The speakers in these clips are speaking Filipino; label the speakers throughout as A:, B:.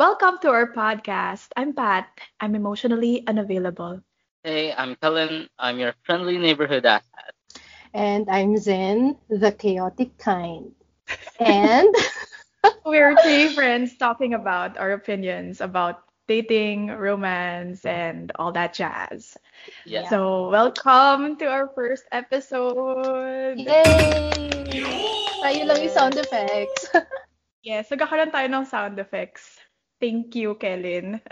A: Welcome to our podcast. I'm Pat. I'm emotionally unavailable.
B: Hey, I'm Kellen. I'm your friendly neighborhood asset.
C: And I'm Zen, the chaotic kind. And
A: we're three friends talking about our opinions about dating, romance, and all that jazz.
B: Yeah.
A: So, welcome to our first episode.
C: Yay! Tayo lang yung sound effects.
A: yes, nagkakaroon tayo ng sound effects. Thank you, Kellen.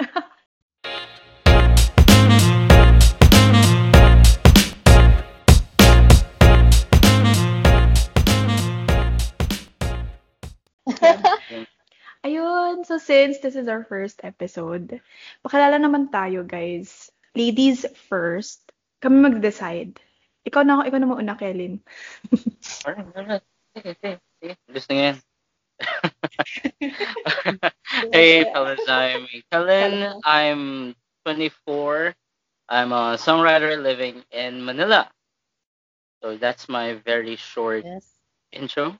A: Ayun, so since this is our first episode, pakilala naman tayo, guys. Ladies first. Kami mag-decide. Ikaw na ako, ikaw na mauna, Kellen.
B: Alright, alright. Sige, sige, sige. Gusto yan. hey, fellas, I'm Kellen. I'm 24. I'm a songwriter living in Manila. So that's my very short
C: yes.
B: intro.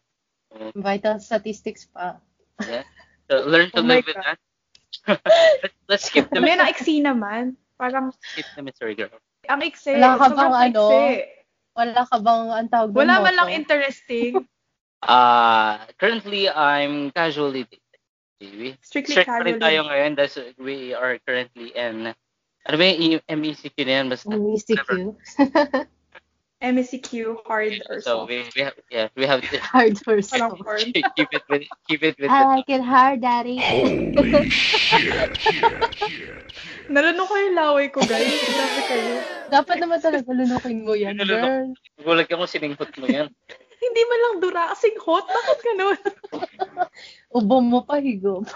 C: Vital statistics pa.
B: Yeah. So learn to
A: Oh
B: live with that. let's, let's skip the
A: May
B: mystery.
A: na-iksi naman. Parang,
B: Skip the mystery, girl.
A: ang iksi.
C: Wala ka bang ano? Wala ka bang ang tawag
A: Wala
C: mo
A: man lang interesting.
B: Uh, currently, I'm casually dating. We,
A: Strictly
B: strict pa rin tayo ngayon. That's, we are currently in, ano ba yung MECQ na yan? Basta,
C: Ang ECQ.
A: MSCQ, hard or
B: so
A: soft.
B: we, we have, yeah, we have to
C: Hard some.
A: hard.
B: keep it with, keep it with
C: I
B: the,
C: like it hard, daddy.
A: Nalunok ko yung laway ko, guys. Grabe kayo.
C: Dapat naman talaga lunukin mo yan, girl.
B: gulag ako sininghot mo yan.
A: Hindi man lang dura kasing hot. Bakit ganun?
C: Ubo mo pa, higop.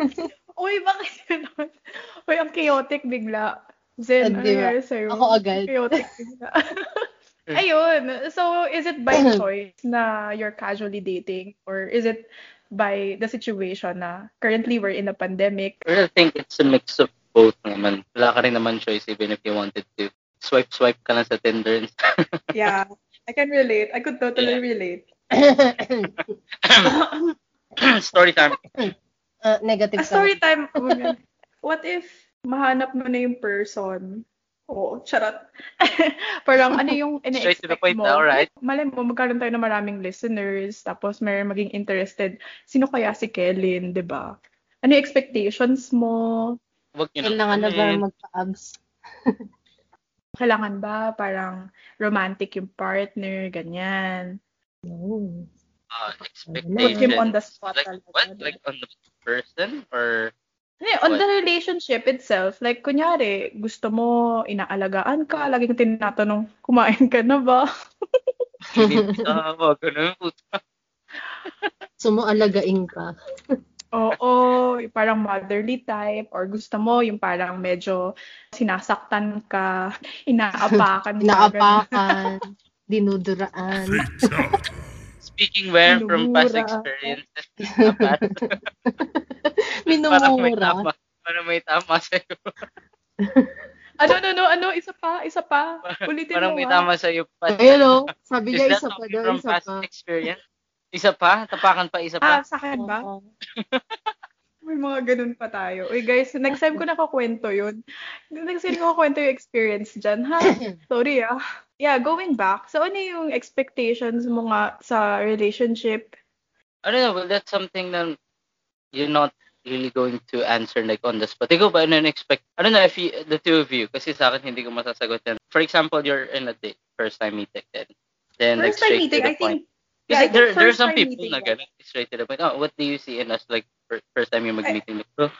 A: Uy, bakit ganun? Uy, ang chaotic bigla. Zen, ano
C: ba?
A: nangyari sa'yo?
C: Ako agad.
A: Chaotic bigla. Ayun. So, is it by choice na you're casually dating? Or is it by the situation na currently we're in a pandemic?
B: I think it's a mix of both naman. Wala ka rin naman choice even if you wanted to. Swipe, swipe ka lang sa Tinder.
A: Yeah. I can relate. I could totally relate.
B: Story time.
C: Ah, negative
A: A story time. oh. What if mahanap mo na yung person? Oo, charot. Parang ano yung
B: Straight to the
A: ina-expect
B: point
A: mo?
B: now, right?
A: Malay mo, magkaroon tayo ng maraming listeners, tapos may maging interested. Sino kaya si Kellen, di ba? Ano yung expectations mo?
B: Huwag nyo na.
C: Kailangan na ba magpa-abs?
A: Kailangan ba parang romantic yung partner, ganyan?
C: No.
B: Uh,
A: Put
B: expectations.
A: him on the spot
B: Like,
A: talaga.
B: what? Like on the person? Or
A: Hindi, on
B: What?
A: the relationship itself, like, kunyari, gusto mo, inaalagaan ka, laging tinatanong, kumain ka na ba?
B: hindi ganun. puta.
C: Sumualagain ka.
A: Oo, yung parang motherly type, or gusto mo, yung parang medyo sinasaktan ka, inaapakan ka.
C: Inaapakan. dinuduraan.
B: Speaking where from past
A: Minumura.
B: experiences. Parang may
C: Minumura.
B: tama. Parang may tama sa'yo.
A: Ano, ano, ano, ano, isa pa, isa pa. Ulitin
B: Parang
A: mo
B: may
A: ah.
B: tama sa'yo. Pa.
C: Ayun o. Sabi niya, isa pa daw,
B: from
C: isa
B: past
C: pa.
B: experience? Isa pa? Tapakan pa, isa
A: Ah,
B: pa?
A: sa akin ba?
C: Oo.
A: May mga ganun pa tayo. Uy, guys, next time ko nakakwento yun. Next time ko kwento yung experience dyan, ha? Sorry, ah. Yeah, going back. So, ano yung expectations mo nga sa relationship?
B: I don't know, well, that's something that you're not really going to answer like on the spot. Ikaw ba, ano yung expect? I don't know if you, the two of you, kasi sa akin hindi ko masasagot yan. For example, you're in a date, first time meeting, then, then like
A: First time
B: straight
A: meeting,
B: to the
A: I
B: point.
A: think, yeah, I think
B: there, there are
A: first
B: some people na gano'n, straight to the point. Oh, what do you see in us like fir- first time yung mag-meeting? Oh,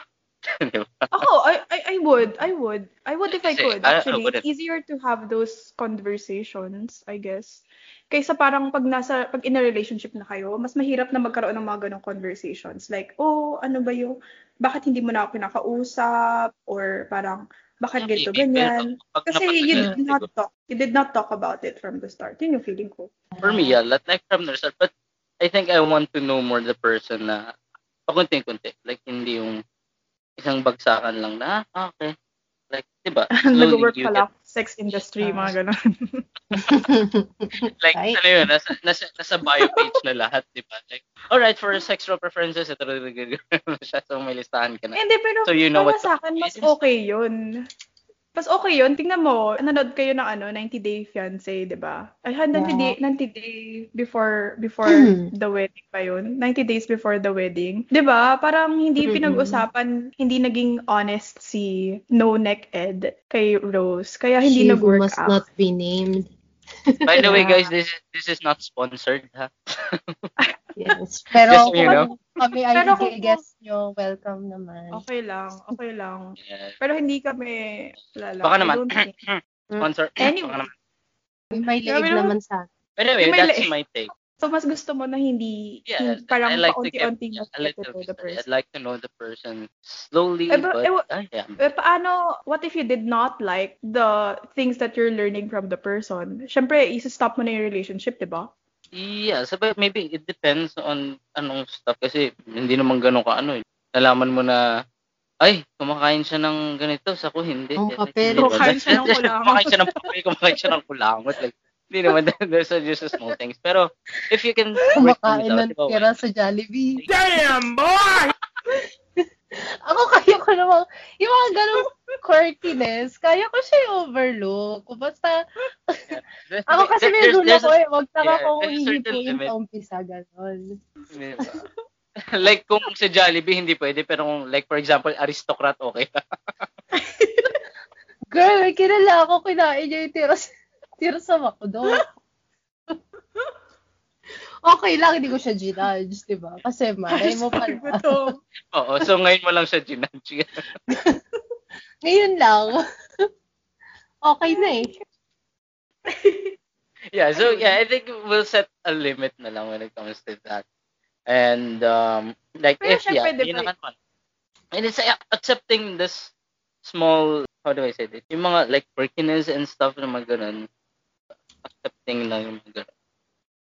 B: di ba?
A: Ako, I, I, I would. I would. I would if I
B: Kasi,
A: could.
B: I- I
A: Actually, it's easier to have those conversations, I guess. Kaysa parang pag nasa, pag in a relationship na kayo, mas mahirap na magkaroon ng mga ganong conversations. Like, oh, ano ba yung, bakit hindi mo na ako pinakausap? Or parang, bakit
B: Yeah,
A: ganito,
B: pero
A: ganyan?
B: pag
A: Kasi you
B: Yeah,
A: did not talk. You did not talk about it from the start. Yun yung feeling ko.
B: For me, yeah, like, like from the start. But I think I want to know more the person na pakunti-kunti. Like, hindi yung isang bagsakan lang na, ah, okay. Like, di ba?
A: Nag-work pala
B: get-
A: sex industry,
C: Ah.
A: mga ganon.
B: like,
C: Right.
B: ano yun, nasa, nasa, nasa bio page na lahat, di ba? Like, alright, for sexual preferences, ito rin siya, so may listahan ka na.
A: Hindi, pero
B: So, you know
A: para sa akin, mas okay yun. Mas okay yun. Tingnan mo, nanood kayo ng ano, 90 Day Fiancé, di ba? Ay, 90 day, 90 day before before
C: Mm.
A: the wedding pa yun. 90 days before the wedding. Di ba? Parang hindi pinag-usapan, hindi naging honest si No Neck Ed kay Rose. Kaya hindi
C: She
A: nag-work
C: must
A: out.
C: not be named.
B: By the way, guys, this is this is not sponsored, ha?
C: Yes. Pero
B: Just so you
C: kung kami ay
A: Pero kung-
C: guest nyo, welcome naman.
A: Okay lang, okay lang.
B: Yeah.
A: Pero hindi kami lala.
B: Baka
A: I
B: naman.
A: don't think.
B: Sponsor.
A: Anyway.
B: Baka naman.
C: May
A: Grabe
C: liig
A: naman.
C: naman sa
B: But anyway,
A: May
B: that's my take.
A: So, mas gusto mo na hindi,
B: Yeah,
A: hindi parang
B: I like
A: paunti-unti
B: yeah, I like to,
A: to know the
B: I'd
A: person.
B: like to know the person slowly,
A: Eh, but-
B: but,
A: eh,
B: ah, yeah.
A: Eh, paano, what if you did not like the things that you're learning from the person? Siyempre, isa-stop mo na yung relationship, di ba?
B: Yeah, sabi, maybe it depends on anong stuff kasi hindi naman ganun ka ano eh. Nalaman mo na ay, kumakain siya ng ganito, sa ko hindi. Hindi ba?
A: Kumakain siya ng kulangot.
B: kumakain siya ng papel, kumakain siya ng kulangot. Like, hindi naman, those are just small things. Pero, if you can work
C: kumakain
B: out,
C: ng tira sa Jollibee.
D: Damn, boy!
C: Ako kaya ko namang, yung mga ganong quirkiness, kaya ko siya i-overlook. Basta,
B: There-
C: ako kasi may
B: there's-
C: gulo
B: there's
C: ko
B: a-
C: eh. Huwag taka
B: yeah,
C: ko
B: there's a certain
C: hihipuin sa umpisa, ganon.
B: Di ba? like kung sa Jollibee hindi pwede pero kung like for example aristocrat okay
C: Girl, may kilala ako, kinain niya yung tira, sa- tira sa McDo. okay lang, hindi ko siya ginudge, di ba? Kasi malay mo
A: mo
C: pala.
B: Oo, so ngayon mo lang siya ginudge.
C: Ngayon lang. okay na eh.
B: yeah, so yeah, I think we'll set a limit na lang when it comes to that. And um like
A: Pero
B: if yeah, yun naman. And it's uh, accepting this small how do I say this? Yung mga like quirkiness and stuff na mga ganun. Accepting lang yung mga.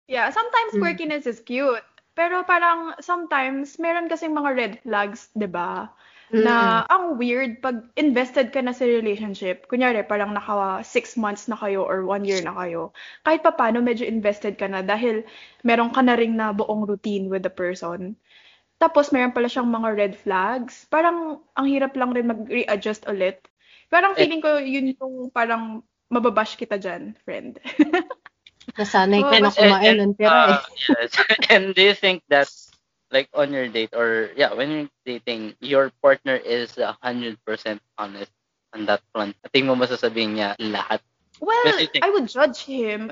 A: Yeah, sometimes
C: Hmm.
A: quirkiness is cute. Pero parang sometimes meron kasing mga red flags, 'di ba?
C: Mm.
A: Na ang weird pag invested ka na sa relationship. Kunyari, parang naka six months na kayo or one year na kayo. Kahit pa paano, medyo invested ka na dahil meron ka na ring na buong routine with the person. Tapos meron pala siyang mga red flags. Parang ang hirap lang rin mag-readjust ulit. Parang
B: Eh.
A: feeling ko yun yung parang mababash kita dyan, friend.
C: Nasanay
A: Oh,
C: ka na
A: mas-
C: kumain ng tira eh.
B: uh, yes. and do you think that like on your date or yeah, when you're dating, your partner is a hundred percent honest on that front? Tingin mo masasabihin niya lahat.
A: Well? I would judge him.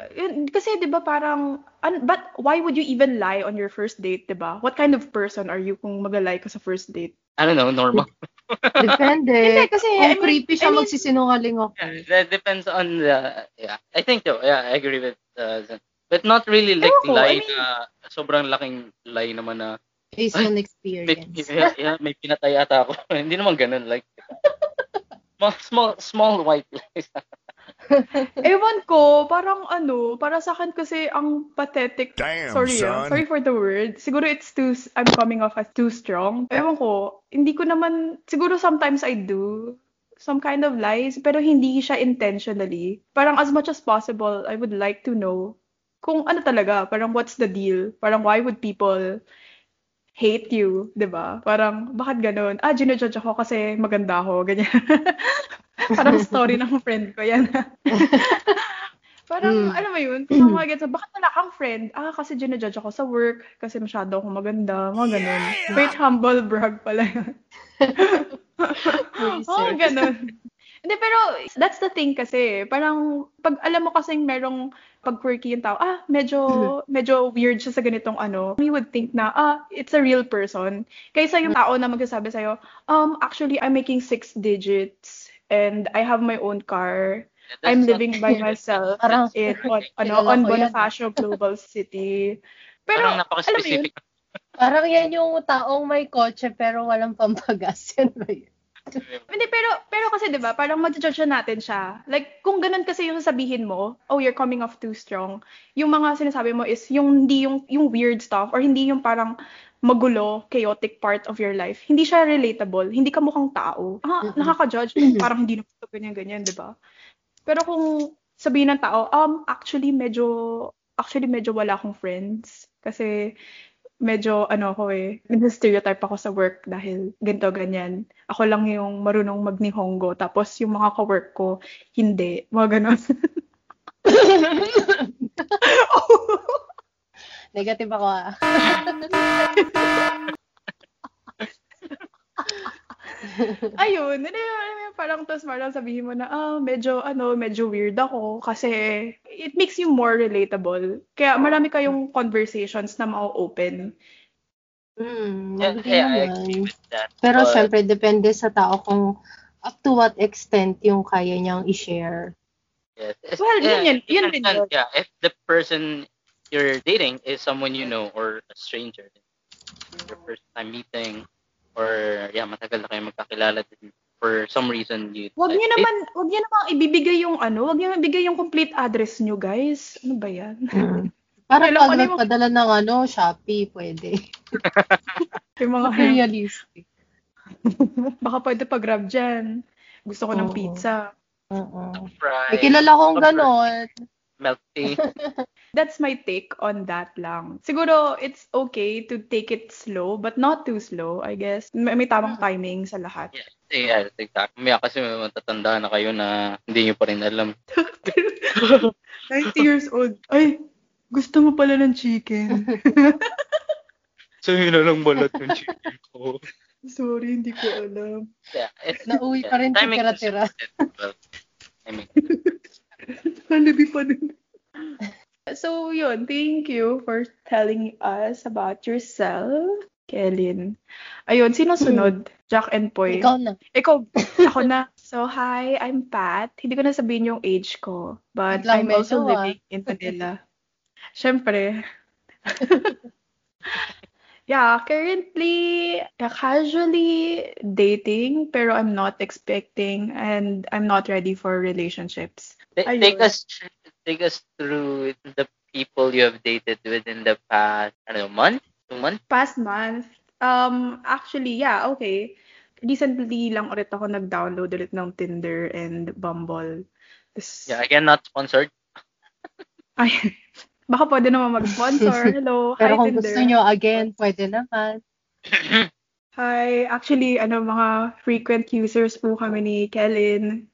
A: Kasi 'di ba parang an, but why would you even lie on your first date, 'di ba? What kind of person are you kung mag-lie ka sa first date?
B: I don't know, normal.
C: Depende.
A: Hindi, kasi,
C: Kung
A: I mean-
C: creepy siya,
A: I mean-
C: magsisinungaling ako.
B: Yeah, that depends on the yeah. I think though, yeah, I agree with uh, Zen. but not really like
A: Ewan ko, I
B: lie
A: mean-
B: na sobrang laking lie naman na
C: Based
B: Ay,
C: on
B: may,
C: experience.
B: yeah, yeah, may pinatay ata ako. Hindi naman ganun like small small small white lies.
A: Ewan ko, parang ano, para sa akin kasi ang pathetic.
D: Damn,
A: sorry, ah,
D: son.
A: sorry for the word. Siguro it's too, I'm coming off as too strong. Ewan ko, hindi ko naman, siguro sometimes I do some kind of lies, pero hindi siya intentionally. Parang as much as possible, I would like to know kung ano talaga, parang what's the deal? Parang why would people hate you, 'di ba? Parang bakit ganun? Ah, ginojudge ako kasi maganda ako, ganyan. parang story ng friend ko yan. parang
C: Mm.
A: alam mo yun, parang mga gets, bakit wala kang friend? Ah, kasi ginojudge ako sa work kasi masyado akong maganda, mga ganun. Wait, humble brag pala yun. Oh, ganun. Hindi, pero that's the thing kasi. Parang, pag alam mo kasing merong pag quirky yung tao, ah, medyo, medyo weird siya sa ganitong ano, you would think na, ah, it's a real person. Kaysa yung tao na magsasabi sa'yo, um, actually, I'm making six digits and I have my own car.
B: That's
A: I'm living by myself
C: Parang,
A: in, on, ano, on
C: ko yan.
A: Bonifacio Global City. Pero,
B: parang
A: alam mo yun,
B: napaka-specific.
C: Parang yan yung taong may kotse pero walang pampagas. Yan ba yun?
A: Hindi, pero, pero kasi 'di ba parang ma-judge natin siya. Like, kung ganun kasi yung sasabihin mo, oh, you're coming off too strong, yung mga sinasabi mo is yung hindi yung, yung weird stuff or hindi yung parang magulo, chaotic part of your life. Hindi siya relatable. Hindi ka mukhang tao. Ah,
C: Mm-mm.
A: nakaka-judge. Parang hindi naman ganyan-ganyan, di ba? Pero kung sabihin ng tao, um, actually, medyo, actually, medyo wala akong friends. Kasi, medyo, ano ako eh, stereotype ako sa work dahil ganito, ganyan. Ako lang yung marunong mag-nihongo. Tapos, yung mga ka-work ko, hindi. Mga ganon.
C: Negative ako ah.
A: Ayun, ano yun, ano yun, parang tapos parang sabihin mo na, ah, medyo, ano, medyo weird ako kasi it makes you more relatable. Kaya marami kayong conversations na ma-open.
C: Mm,
B: Yeah, yeah, I agree with that.
C: Pero
B: But-
C: syempre, depende sa tao kung up to what extent yung kaya niyang i-share.
B: Yes. It's-
A: Well, yun
B: yeah,
A: yun, yun din
B: depends,
A: yun.
B: Yeah, if the person you're dating is someone you know or a stranger, your first time meeting, or yeah, matagal na kayo magkakilala din for some reason you
A: Wag niyo
B: like,
A: naman, wag niyo naman ibibigay yung ano, wag niyo ibigay yung complete address niyo, guys. Ano ba 'yan?
C: Mm. Parang
A: Kailangan
C: pag
A: yung-
C: nagpadala ng ano, Shopee, pwede.
A: Yung mga
C: Materialistic.
A: baka pwede pa grab diyan. Gusto ko ng
C: Oo.
A: pizza.
C: Oo.
B: fries,
C: May kilala kong ganon.
B: Milk tea.
A: That's my take on that lang. Siguro it's okay to take it slow but not too slow, I guess. May, may tamang timing sa lahat.
B: yeah, yeah, exactly. May kasi may matatanda na kayo na hindi niyo pa rin alam.
A: 90 years old. Ay, gusto mo pala ng chicken.
B: So yun na lang balat yung chicken ko.
A: Sorry, hindi ko alam.
B: Yeah, it's,
C: Nauwi
B: yeah,
C: pa rin tira-tira.
B: well, I mean,
A: Hanabi pa din. So, yun. Thank you for telling us about yourself, Kellen. Ayun, sino sunod? Jack and Poy.
C: Ikaw na.
A: Ikaw, ako na. So, hi, I'm Pat. Hindi ko na sabihin yung age ko. But
C: Biglang
A: I'm also
C: ah.
A: living in Manila. Siyempre. yeah, currently, casually dating, pero I'm not expecting and I'm not ready for relationships. Ayun.
B: take us take us through the people you have dated within the past, I don't know, month, two months.
A: Past month, um, actually, yeah, okay. Recently lang ulit ako nag-download ulit ng Tinder and Bumble. Tas-
B: Yeah, again, not sponsored.
A: Ay, baka pwede naman mag-sponsor. Hello,
C: Pero
A: hi
C: kung
A: Tinder.
C: gusto nyo again, pwede naman.
A: Hi, actually, ano, mga frequent users po kami ni Kellen.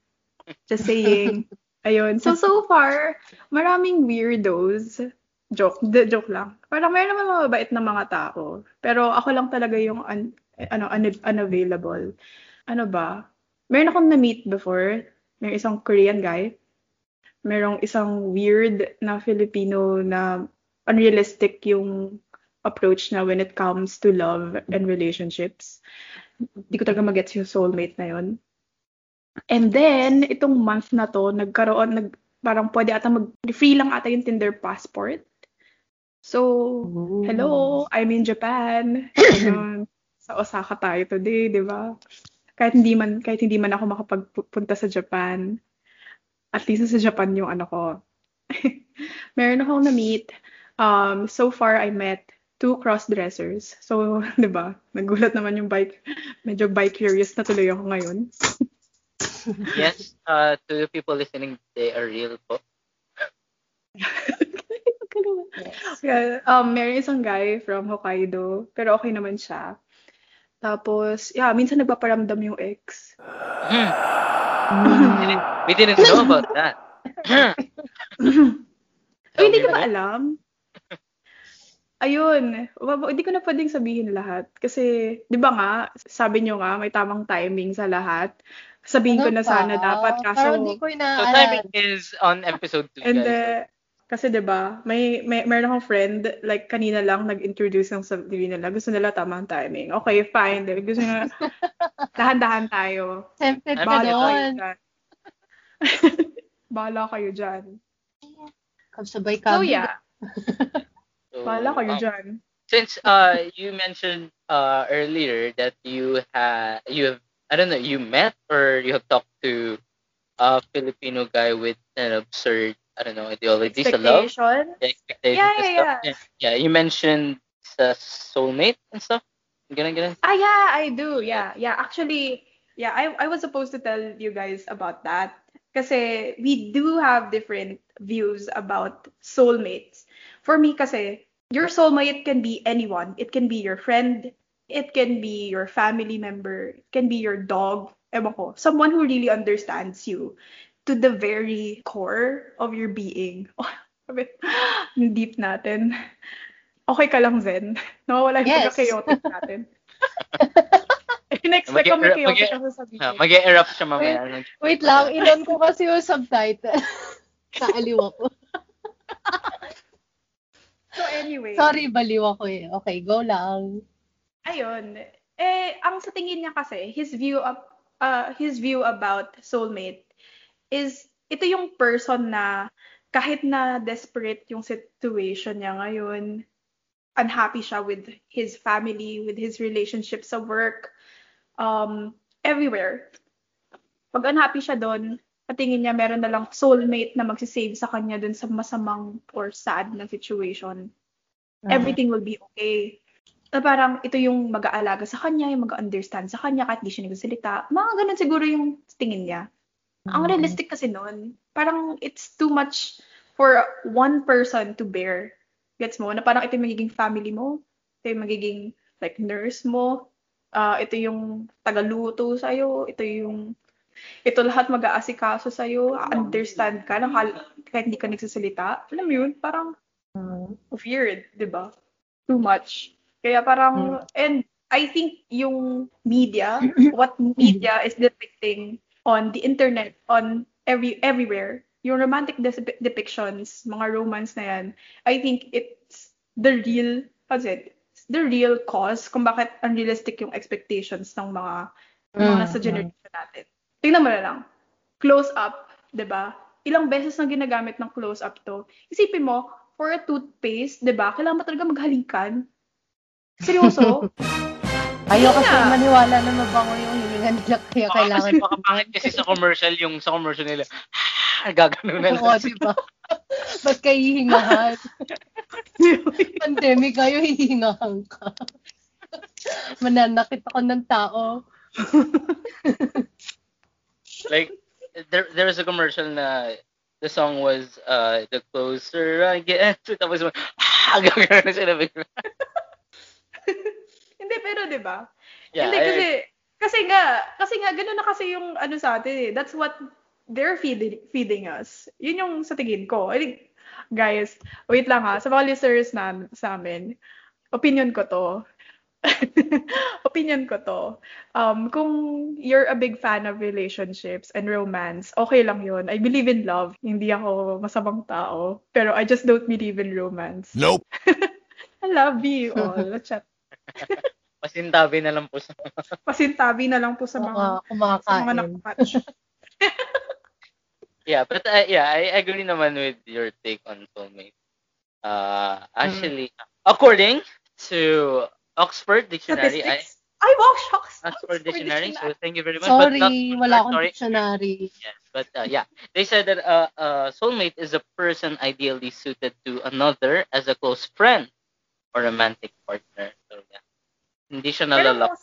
A: Just saying. Ayun. So, so far, maraming weirdos. Joke, de, joke lang. Parang meron naman mga mabait na mga tao. Pero ako lang talaga yung un, ano, un, unavailable. Ano ba? Meron akong na-meet before. May isang Korean guy. Merong isang weird na Filipino na unrealistic yung approach na when it comes to love and relationships. Hindi ko talaga magets yung soulmate na yon. And then, itong month na to, nagkaroon, nag, parang pwede ata mag, free lang ata yung Tinder passport. So, hello, I'm in Japan. Ayun, sa Osaka tayo today, di ba? Kahit hindi man, kahit hindi man ako makapagpunta sa Japan, at least sa Japan yung ano ko. Meron akong na-meet. Um, so far, I met two cross-dressers. So, di ba? Nagulat naman yung bike. Medyo bike curious na tuloy ako ngayon.
B: Yes, uh, to the people listening, they are real po.
A: Yeah, um, meron isang guy from Hokkaido, pero okay naman siya. Tapos, yeah, minsan nagpaparamdam yung ex.
C: Mm.
B: Didn't- we didn't know about that.
A: Uy, hindi ko ba alam? Ayun, hindi ko na pwedeng sabihin lahat. Kasi, di ba nga, sabi nyo nga, may tamang timing sa lahat. Sabihin ko
C: Ano
A: na sana
C: pa?
A: dapat, kaso...
C: Di ko
B: So
C: inaalam.
B: timing is on episode 2,
A: And
B: guys.
A: uh, kasi 'di ba, may may meron akong friend like kanina lang nag-introduce ng sarili nila. Gusto nila tamang timing. Okay, fine. Then, gusto nila dahan-dahan tayo.
C: Tempted ka doon.
A: dyan. Bahala kayo dyan.
C: Kabsabay ka.
A: So yeah,
B: So,
A: bahala kayo
B: um,
A: dyan.
B: since uh you mentioned uh earlier that you have you have I don't know you met or you have talked to a Filipino guy with an absurd I don't know ideologies of love
A: Expectation.
B: yeah, expectations
A: Yeah,
B: and
A: yeah,
B: yeah yeah you mentioned sa soulmate and stuff ganun ganun
A: Ah, yeah, I do. Yeah, yeah. Actually, yeah, I I was supposed to tell you guys about that. Kasi we do have different views about soulmates. For me kasi, your soulmate can be anyone. It can be your friend, it can be your family member, it can be your dog, ewan ko, someone who really understands you to the very core of your being. Yung deep natin. Okay ka lang, Zen? Nawawala yung
C: Yes.
A: pagka-chaotic natin. In-expect ko may chaotic ang sasabihin.
B: Mag-erupt siya mamaya.
C: Wait lang, inon ko kasi yung subtitle. Naaliw ako.
A: So anyway.
C: Sorry, baliw ako eh. Okay, go lang.
A: Ayun. Eh, ang sa tingin niya kasi, his view of, uh, his view about soulmate is, ito yung person na kahit na desperate yung situation niya ngayon, unhappy siya with his family, with his relationship sa work, um, everywhere. Pag unhappy siya doon, patingin niya meron na lang soulmate na magsisave sa kanya dun sa masamang or sad na situation. Everything will be okay. Na parang ito yung mag-aalaga sa kanya, yung mag-understand sa kanya kahit di siya nagsasalita. Mga ganun siguro yung tingin niya. Ang
C: Mm.
A: realistic kasi nun, parang it's too much for one person to bear. Gets mo? Na parang ito yung magiging family mo. Ito yung magiging like nurse mo. Ah, ito yung tagaluto sa'yo. Ito yung ito lahat mag-aasikaso sa'yo. Understand ka hal- kahit hindi ka nagsasalita. Alam mo yun? Parang
C: Mm.
A: weird, di ba? Too much. Kaya parang, and I think yung media, what media is depicting on the internet, on every everywhere, yung romantic dis- depictions, mga romance na yan, I think it's the real, what's it, the real cause kung bakit unrealistic yung expectations ng mga mga
C: Mm,
A: nasa
C: mm.
A: generation natin. Tingnan mo na lang. Close up, 'di ba? Ilang beses na ginagamit ng close up to. Isipin mo, for a toothpaste, 'di ba? Kailangan mo talaga maghalikan. Seryoso?
C: Ayaw kasi
A: na.
C: maniwala na mabango yung hininga nila kaya
B: Baka
C: kailangan.
B: kasi baka pangit kasi sa commercial, yung sa commercial nila, gagano na
C: Oo,
B: lang.
C: di ba? Ba't kayo hihingahan? Pandemic kayo, hihingahan ka. Mananakit ako ng tao.
B: Like, there there was a commercial na the song was uh the closer I get to tapos mo ah gagano na sila bigla.
A: Hindi, pero 'di ba?
B: Yeah,
A: Hindi
B: I-
A: kasi kasi nga, kasi nga ganoon na kasi yung ano sa atin eh. That's what they're feeding feeding us. Yun yung sa tingin ko. I think, guys, wait lang ha. Sa mga listeners na sa amin, opinion ko to. opinion ko to. Um, kung you're a big fan of relationships and romance, okay lang yun. I believe in love. Hindi ako masamang tao. Pero I just don't believe in romance.
D: Nope.
A: I love you all. Chat.
B: pasintabi na lang po sa
A: Pasintabi na lang po sa mga
C: Mga
A: sa mga
C: kumakain.
A: nakapatch.
B: Yeah, but uh, yeah, I agree naman with your take on soulmate. Uh, actually, according to Oxford Dictionary, I,
A: Statistics. Ay, wow, shocks.
B: Oxford Dictionary, so thank you very much.
C: Sorry,
B: but not,
C: wala akong
B: sorry.
C: dictionary.
B: Yes, but uh, yeah, they said that uh, uh, soulmate is a person ideally suited to another as a close friend or romantic partner. So yeah, hindi siya nalalak.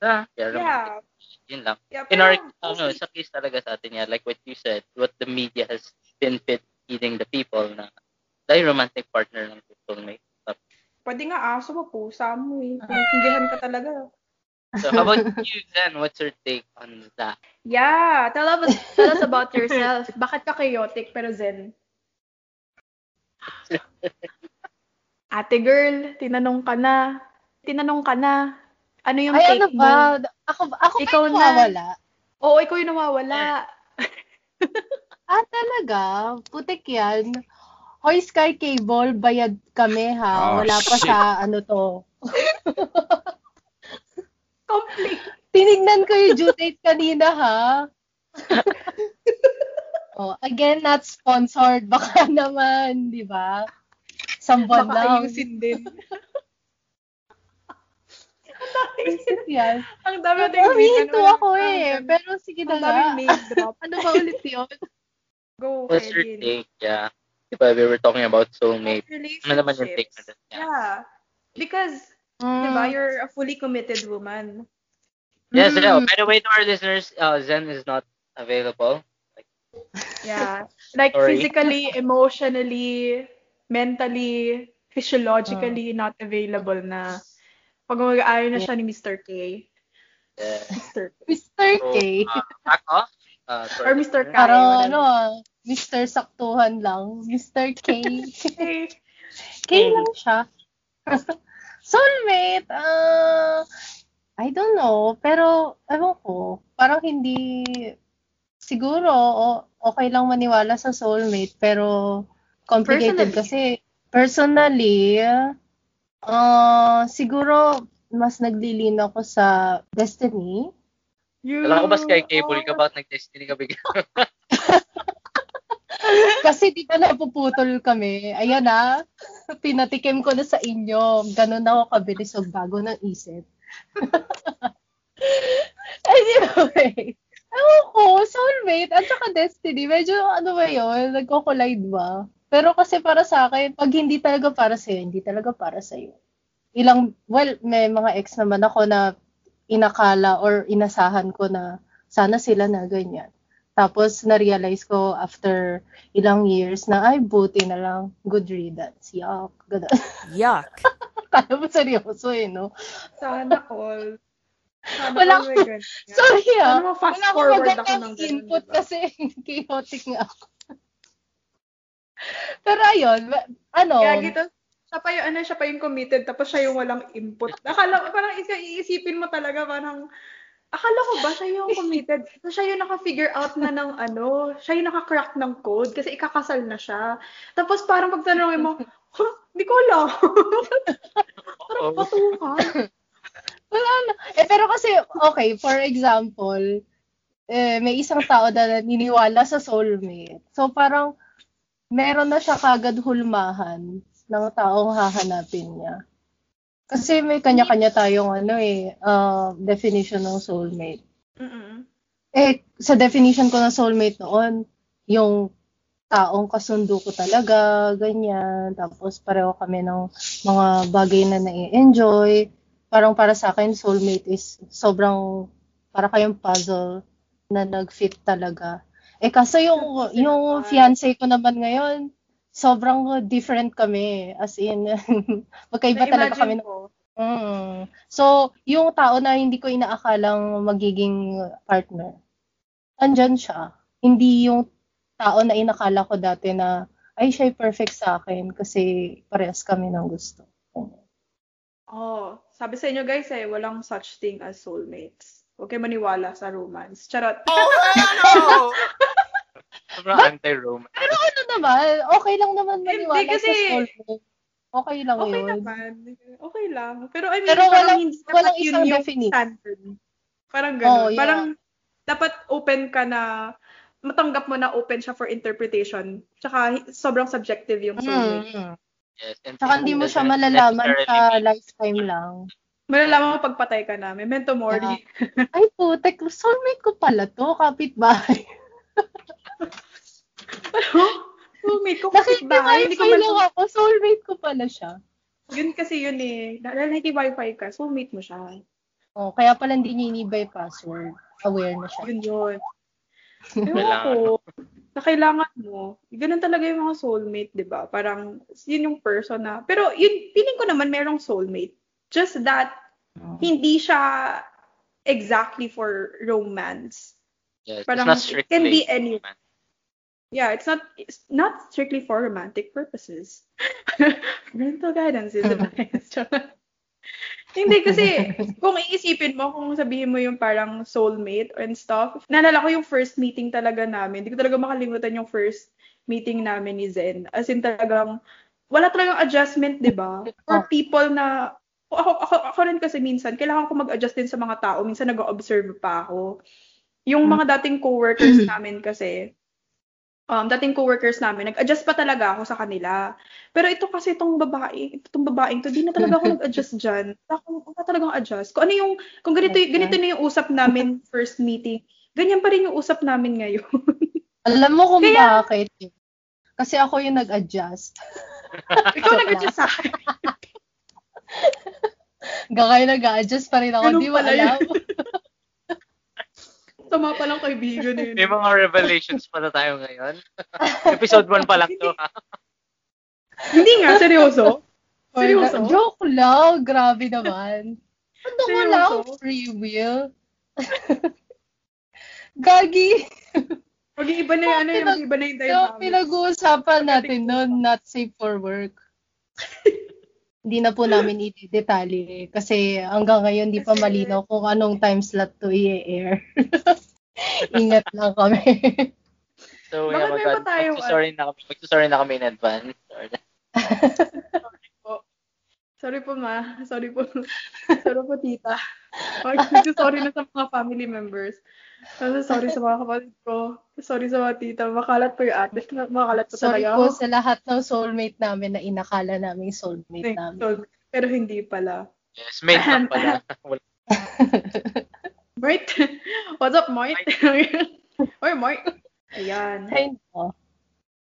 B: Ah, yeah.
A: Yeah.
B: Yun lang.
A: yeah
B: In our, ano, sa case talaga sa atin, yeah, like what you said, what the media has been feeding the people na dahil romantic partner si soulmate.
A: Pwede nga aso mo, pusa mo eh. Pinagtindihan ka talaga.
B: So how about you, Zen? What's your take on that?
A: Yeah, tell us, tell us about yourself. Bakit ka chaotic pero zen? Ate girl, tinanong ka na. Tinanong ka na. Ano yung
C: Ay,
A: take
C: ano
A: mo?
C: ba? Ako, ako
A: Ikaw
C: yung
A: na.
C: nawawala?
A: Oo, ikaw yung nawawala.
C: Ah, talaga? Putik yan. Hoy, Sky Cable, bayad kami ha.
D: Oh,
C: Wala pa
D: shit.
C: sa ano to.
A: Complete.
C: Tinignan ko yung due date kanina ha. oh, again, not sponsored. Baka naman, di ba? Sambon
A: Baka
C: lang.
A: ayusin din.
C: Isip yan.
A: Ang dami natin ano,
C: ako eh. Pero sige na
A: Ang
C: nga.
A: dami name drop.
C: Ano ba ulit yun?
A: Go,
B: What's your take? Yeah. Diba, we were talking about soulmate. Ano naman yung take na? Yeah.
A: Yeah. Because,
C: Mm.
A: di ba, you're a fully committed woman.
B: Yes,
C: Mm.
B: yeah. By the way, to our listeners, uh, Zen is not available. Like,
A: Yeah. Like
B: Sorry.
A: physically, emotionally, mentally, physiologically not available na pag mag-aayon na siya ni Mr. K.
B: Yeah.
A: Mr. K.
C: Mr.
B: So,
C: K.
B: uh, back off. Uh,
A: Or Mr. K.
C: Parang ano Mr. Saktuhan lang. Mr. K.
A: K.
C: K lang siya. Soulmate, ah, I don't know. Pero, ewan ko, parang hindi, siguro, o- okay lang maniwala sa soulmate, pero complicated
A: Personally.
C: kasi, personally, ah, siguro, mas naglilin ako sa destiny.
A: You
B: Alam ko ba Sky Cable ka
A: are-
B: ba? Nag-destiny ka bigla.
C: Kasi di ba napuputol kami? Ayan na, pinatikim ko na sa inyo. Ganun ako kabilis o bago ng isip. anyway, ewan ko, soulmate at saka destiny, medyo ano ba yun, nagko-collide ba? Pero kasi para sa akin, pag hindi talaga para sa'yo, hindi talaga para sa'yo. Ilang, well, may mga ex naman ako na inakala or inasahan ko na sana sila na ganyan. Tapos, na-realize ko after ilang years na, ay, buti na lang. Good riddance. Yuck. Ganun.
D: Yuck.
C: Kala mo seryoso eh, no?
A: Sana all. Sana
C: Wala
A: ganyan.
C: Sorry ah.
A: Ano mo, fast
C: Wala
A: forward ako ng ganun,
C: input
A: diba?
C: kasi chaotic nga ako. Pero ayun, ano,
A: Kaya gito, siya pa yung, ano, siya pa yung committed, tapos siya yung walang input. Akala, parang isa, iisipin mo talaga, parang, akala ko ba siya yung committed? So, siya yung naka-figure out na ng ano, siya yung naka-crack ng code kasi ikakasal na siya. Tapos parang pag tanongin mo, huh, hindi ko alam. parang
B: Oo.
A: patukan.
C: wala na. Eh, pero kasi, okay, for example, eh, may isang tao na naniniwala sa soulmate. So, parang, meron na siya kagad hulmahan ng taong hahanapin niya. Kasi may kanya-kanya tayong ano eh, uh, definition ng soulmate.
A: Mm-mm.
C: Eh, sa definition ko ng soulmate noon, yung taong kasundo ko talaga, ganyan. Tapos pareho kami ng mga bagay na nai-enjoy. Parang para sa akin, soulmate is sobrang, para kayong puzzle na nag-fit talaga. Eh, kasi yung, yung fiancé ko naman ngayon, sobrang different kami. As in, magkaiba talaga kami
A: ko.
C: Mm. So, yung tao na hindi ko inaakalang magiging partner, andyan siya. Hindi yung tao na inakala ko dati na, ay, siya'y perfect sa akin kasi parehas kami ng gusto.
A: Oh, sabi sa inyo guys eh, walang such thing as soulmates. Huwag kayo maniwala sa romance. Charot.
B: Oh, Sobrang anti-romance.
C: Pero ano naman, okay lang naman
A: Hindi,
C: maniwala
A: kasi-
C: sa soulmate. Okay lang
A: Okay
C: yun.
A: naman. Okay lang. Pero I mean,
C: Pero
A: parang
C: walang-
A: hindi
C: walang
A: yun
C: isang
A: yung
C: definition.
A: standard. Parang gano'n.
C: Oh, yeah.
A: Parang dapat open ka na matanggap mo na open siya for interpretation. Tsaka sobrang subjective yung soulmate.
C: Mm.
B: Yes. And
C: Saka hindi mo siya malalaman sa lifetime lang.
A: Malalaman mo pagpatay ka na. Memento mori.
C: Ay, putek, soulmate ko pala to, kapitbahay.
A: soulmate ko kasi ba? Hindi ko man,
C: lang ako, soulmate ko pala siya.
A: yun kasi yun eh. Dahil naki-wifi ka, soulmate mo siya.
C: Oh, kaya pala hindi niya inibay password. Aware na siya.
A: Yun yun. Ewan ko. Na kailangan mo. Ganun talaga yung mga soulmate, di ba? Parang, yun yung person na. Pero, yun, feeling ko naman merong soulmate. Just that,
C: Oh.
A: hindi siya exactly for romance.
B: Yes.
A: Parang it can be any- Yeah, it's not it's not strictly for romantic purposes. Parental guidance is advised. Hindi kasi, kung iisipin mo, kung sabihin mo yung parang soulmate and stuff, naalala ko yung first meeting talaga namin. Hindi ko talaga makalimutan yung first meeting namin ni Zen. As in talagang, wala talagang adjustment, di ba? For people na, ako, ako, ako rin kasi minsan, kailangan ko mag-adjust din sa mga tao. Minsan nag-observe pa ako. Yung mga dating co-workers namin kasi, um, dating co-workers namin, nag-adjust pa talaga ako sa kanila. Pero ito kasi itong babae, itong babaeng to, di na talaga ako nag-adjust dyan. Wala akong wala talagang adjust. Kung ano yung, kung ganito, ganito na yung usap namin first meeting, ganyan pa rin yung usap namin ngayon.
C: Alam mo kung
A: Kaya-
C: bakit? Kasi ako yung nag-adjust.
A: Ikaw nag-adjust sa akin.
C: Ngayon nag-adjust pa rin ako.
A: Ganun
C: Hindi mo
A: pala
C: alam.
A: Tama pa lang kaibigan eh.
B: May mga revelations pala tayo ngayon. Episode 1 pa lang to.
A: Hindi nga, seryoso. Seryoso?
C: Joke lang. Grabe naman. Ano wala akong free will? Gagi.
A: Mag-iiba na yung ano, yung iba na yung
C: Yung
A: dynamics.
C: pinag-uusapan natin noon, not safe for work. Hindi na po namin i-detalye kasi hanggang ngayon di pa malinaw kung anong time slot to i-air. Ingat lang kami.
B: So,
A: Bakit
B: yeah,
A: may
B: mag-
A: pa tayo,
B: magsusorry na kami. Magsusorry na kami in advance. Or,
A: Sorry po ma. Sorry po. Sorry po tita. Sorry na sa mga family members. Kasi sorry sa mga kapatid ko. Sorry sa mga tita. Makalat po yung ate. Makalat po
C: Sorry
A: talaga
C: po
A: ako.
C: sa lahat ng soulmate namin na inakala naming soulmate namin.
A: So, pero hindi pala.
B: yes, mate lang pala.
A: Mart? What's up, Mart? Or Mart? Ayan.
C: Ay, no.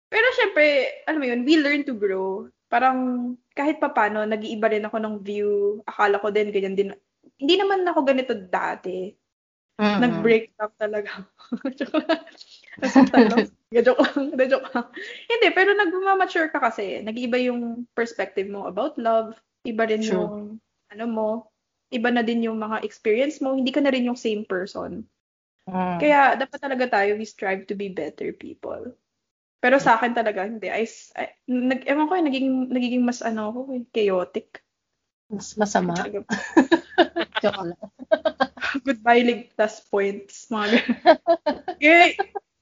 A: Pero syempre, alam mo yun, we learn to grow. Parang kahit papano, nag-iiba rin ako ng view. Akala ko din, ganyan din. Hindi naman ako ganito dati.
C: Mm-mm.
A: Nag-break up talaga. Lang. Nasaktan lang. Joke lang. Hindi, joke lang. Hindi, pero nag-mature ka kasi. Nag-iiba yung perspective mo about love. Iba rin
C: True.
A: yung, ano mo, iba na din yung mga experience mo. Hindi ka na rin yung same person.
C: Mm.
A: Kaya dapat talaga tayo, we strive to be better people. Pero sa akin talaga, hindi. I, I, nag, ewan ko, eh, naging, nagiging mas ano ako, eh, chaotic.
C: Mas masama.
A: Talaga.
C: Joke lang.
A: Goodbye, ligtas points. Mga ganun.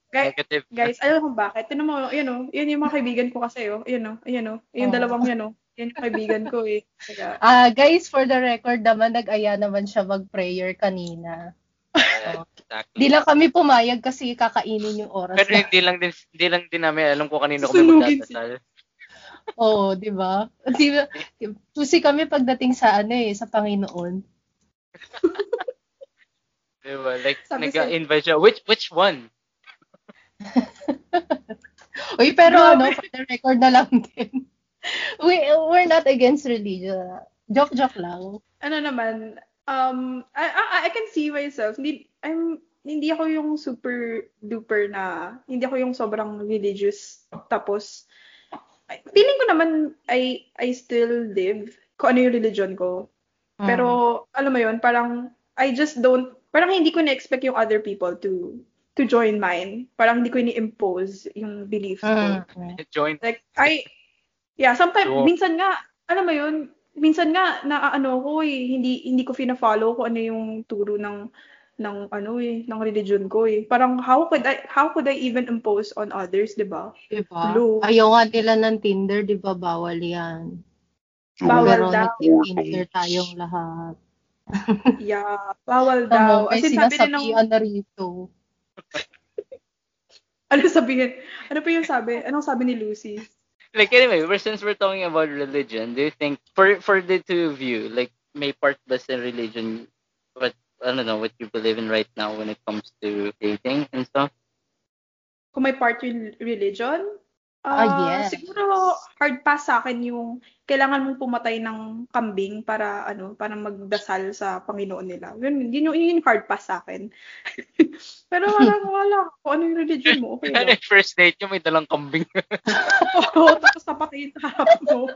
A: Guys,
B: Negative.
A: guys, alam mo kung bakit? Tinan mo, yun o, yun yung mga kaibigan ko kasi, oh. Yun o, yun o. Yung
C: Oh.
A: dalawang yan o. Yan yung kaibigan ko eh.
C: Ah, guys, for the record naman, nag-aya naman siya mag-prayer kanina.
B: Yeah, exactly.
C: Di lang kami pumayag kasi kakainin yung oras
B: Pero
C: na.
B: hindi lang din hindi lang din namin alam kung kanino kami magdadasal.
C: Oo, di ba? Di ba? Pusi kami pagdating sa ano eh, sa Panginoon.
B: Diba? Like,
A: Sabi sa-
B: nag-invite siya. Which which one?
C: Uy, pero ano, for the record na lang din. We, we're not against religion. Joke-joke lang.
A: ano naman, um, I, I, I can see myself. Hindi, I'm, hindi ako yung super duper na, hindi ako yung sobrang religious. Tapos, feeling ko naman, I, I still live kung ano yung religion ko.
C: Mm.
A: Pero, alam mo yun, parang, I just don't, parang hindi ko na-expect yung other people to, to join mine. Parang hindi ko ni-impose yung belief ko.
C: Mm.
B: Join.
A: Like, I, yeah, sometimes,
B: So-
A: minsan nga, alam mo yun, minsan nga, na ano ko eh, hindi, hindi ko fina-follow kung ano yung turo ng, ng ano eh, ng religion ko eh. Parang, how could I, how could I even impose on others, di ba?
C: Diba?
A: Blue.
C: Ayaw nga nila ng Tinder, di ba? Bawal yan.
A: Bawal
C: Pero
A: daw.
C: nag-Tinder tayong lahat.
A: Yeah, bawal daw. in, sabi rin ng,
C: na rito.
A: ano sabihin? Ano pa yung sabi? Anong sabi ni Lucy?
B: Like anyway, we're, since we're talking about religion, do you think for for the two of you, like may part ba sa religion what I don't know what you believe in right now when it comes to dating and stuff?
A: Kung may part yung religion?
C: Ah, yes.
A: Siguro hard pass sa akin yung kailangan mong pumatay ng kambing para ano, para magdasal sa Panginoon nila. Yun, yun, yun yung hard pass sa akin. Pero wala, wala. Kung ano yung religion mo, okay
B: Ano
A: lang.
B: yung first date yung may dalang kambing?
A: Oo, tapos napatayin sa harap mo.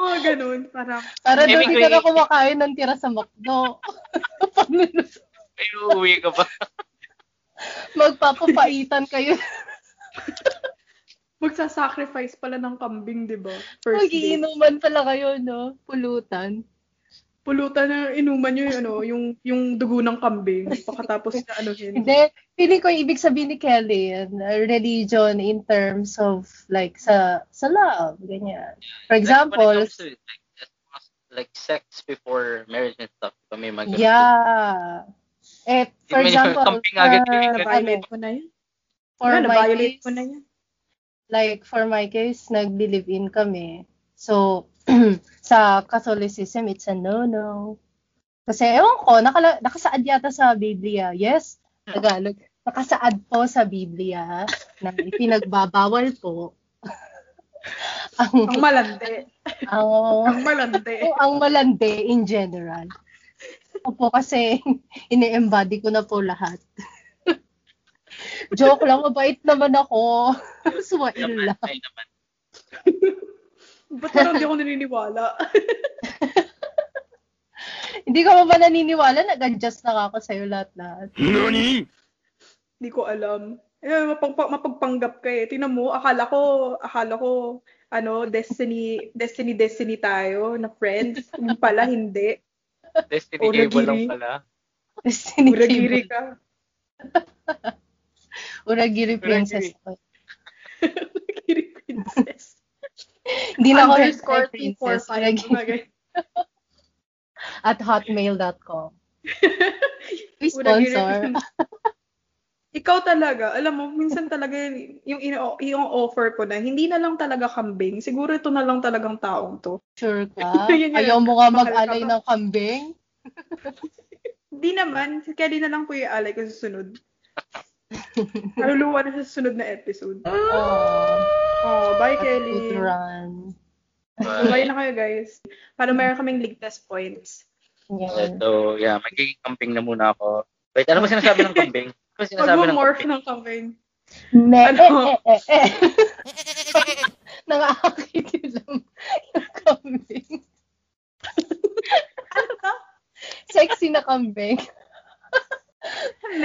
A: Mga ganun. Parang,
C: Para daw di ka na kumakain ng tira sa McDo. Pag nilus-
B: May uuwi ka pa.
C: Magpapapaitan kayo.
A: magsasacrifice pala ng kambing, di ba? First.
C: Magiinuman pala kayo, no? Pulutan.
A: Pulutan na inuman nyo yung, ano, yung, yung dugo ng kambing. Pagkatapos na ano yun.
C: Hindi, feeling ko yung ibig sabihin ni Kelly, yun, religion in terms of like sa sa love, ganyan. For example,
B: like, when it comes to, like, like sex before marriage and stuff, diba, may mga ganun.
C: yeah. Eh, for example,
B: kambing agad
C: uh, ano,
A: Na-violate ko na yan.
C: for
A: Yan,
C: my case,
A: ko na yan.
C: like for my case, nag-live-in kami. So, sa Catholicism, it's a no-no. Kasi, ewan ko, nakala, nakasaad yata sa Biblia. Yes, Tagalog. Nakasaad po sa Biblia na ipinagbabawal po ang,
A: Ang malandi.
C: ang,
A: Ang malandi.
C: o ang malandi in general. Opo, kasi ini-embody ko na po lahat. Joke lang, mabait naman ako. Swail
B: Naman,
C: lang.
B: ay naman.
A: Ba't parang hindi ako naniniwala?
C: Hindi ka ba naniniwala? Nag-adjust na ako sa'yo lahat-lahat.
A: Hindi ko alam. Eh, mapag, mapagpanggap ka eh. Tingnan mo, akala ko, akala ko, ano, destiny, destiny, destiny tayo na friends. Yung pala, hindi.
B: Destiny
A: Uragiri.
B: Cable lang pala.
C: Destiny
A: Uragiri
C: Cable.
A: ka.
C: Uragiri Princess.
A: Uragiri princess.
C: Hindi na ako
A: Underscore
C: Princess.
A: 245.
C: Uragiri
A: Mga ganyan.
C: at hotmail.com. Sponsor.
A: Ikaw talaga, alam mo, minsan talaga yung, yung, yung offer ko na, hindi na lang talaga kambing. Siguro ito na lang talagang taong to.
C: Sure ka?
A: Yun yun.
C: Ayaw mo
A: ka
C: mag-alay ng kambing?
A: Hindi naman, kaya di na lang po yung alay ko sa sunod. Naluluwa na sa sunod na episode.
C: Oh,
A: Oh, bye
C: good
A: Kelly.
C: run.
A: Bye na kayo guys. Para meron kaming ligtas points.
C: Yan.
B: So, yeah, magiging camping na muna ako. Wait, ano ba sinasabi ng kambing? Ano ba sinasabi ng
A: Mag-morph
B: kambing?
A: ng kambing.
C: Me,
A: Ano?
C: eh, eh, eh, eh. Nakakakit lang yung kambing.
A: Ano to?
C: Sexy na kambing.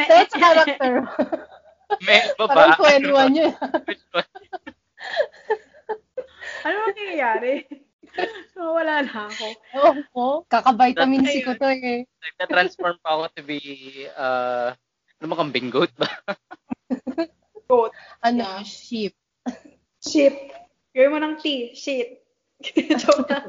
C: That's character.
B: May
C: Parang
B: baba.
C: 21 yun.
A: ano ang nangyayari? So, wala na ako.
C: Oo. Kaka-vitamin C ko to eh.
B: Nagta-transform pa ako to be, uh, ano ba kambing goat ba?
A: Goat.
C: Ano,
A: Yeah.
C: sheep.
A: Shit. Gawin mo ng T. Shit. Joke na.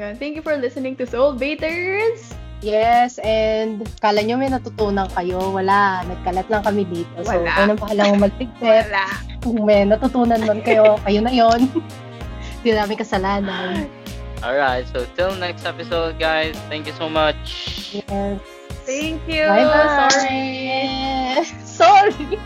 A: Yan. Thank you for listening to Soul Baiters.
C: Yes, and kala nyo may natutunan kayo. Wala. Nagkalat lang kami dito. So,
A: Wala.
C: kung nang pahalang magtigtip,
A: Wala.
C: kung may natutunan man kayo, kayo na yon. Hindi namin kasalanan.
B: Alright, so till next episode, guys. Thank you so much.
C: Yes.
A: Thank you.
C: Bye-bye.
A: Sorry.
C: Sorry.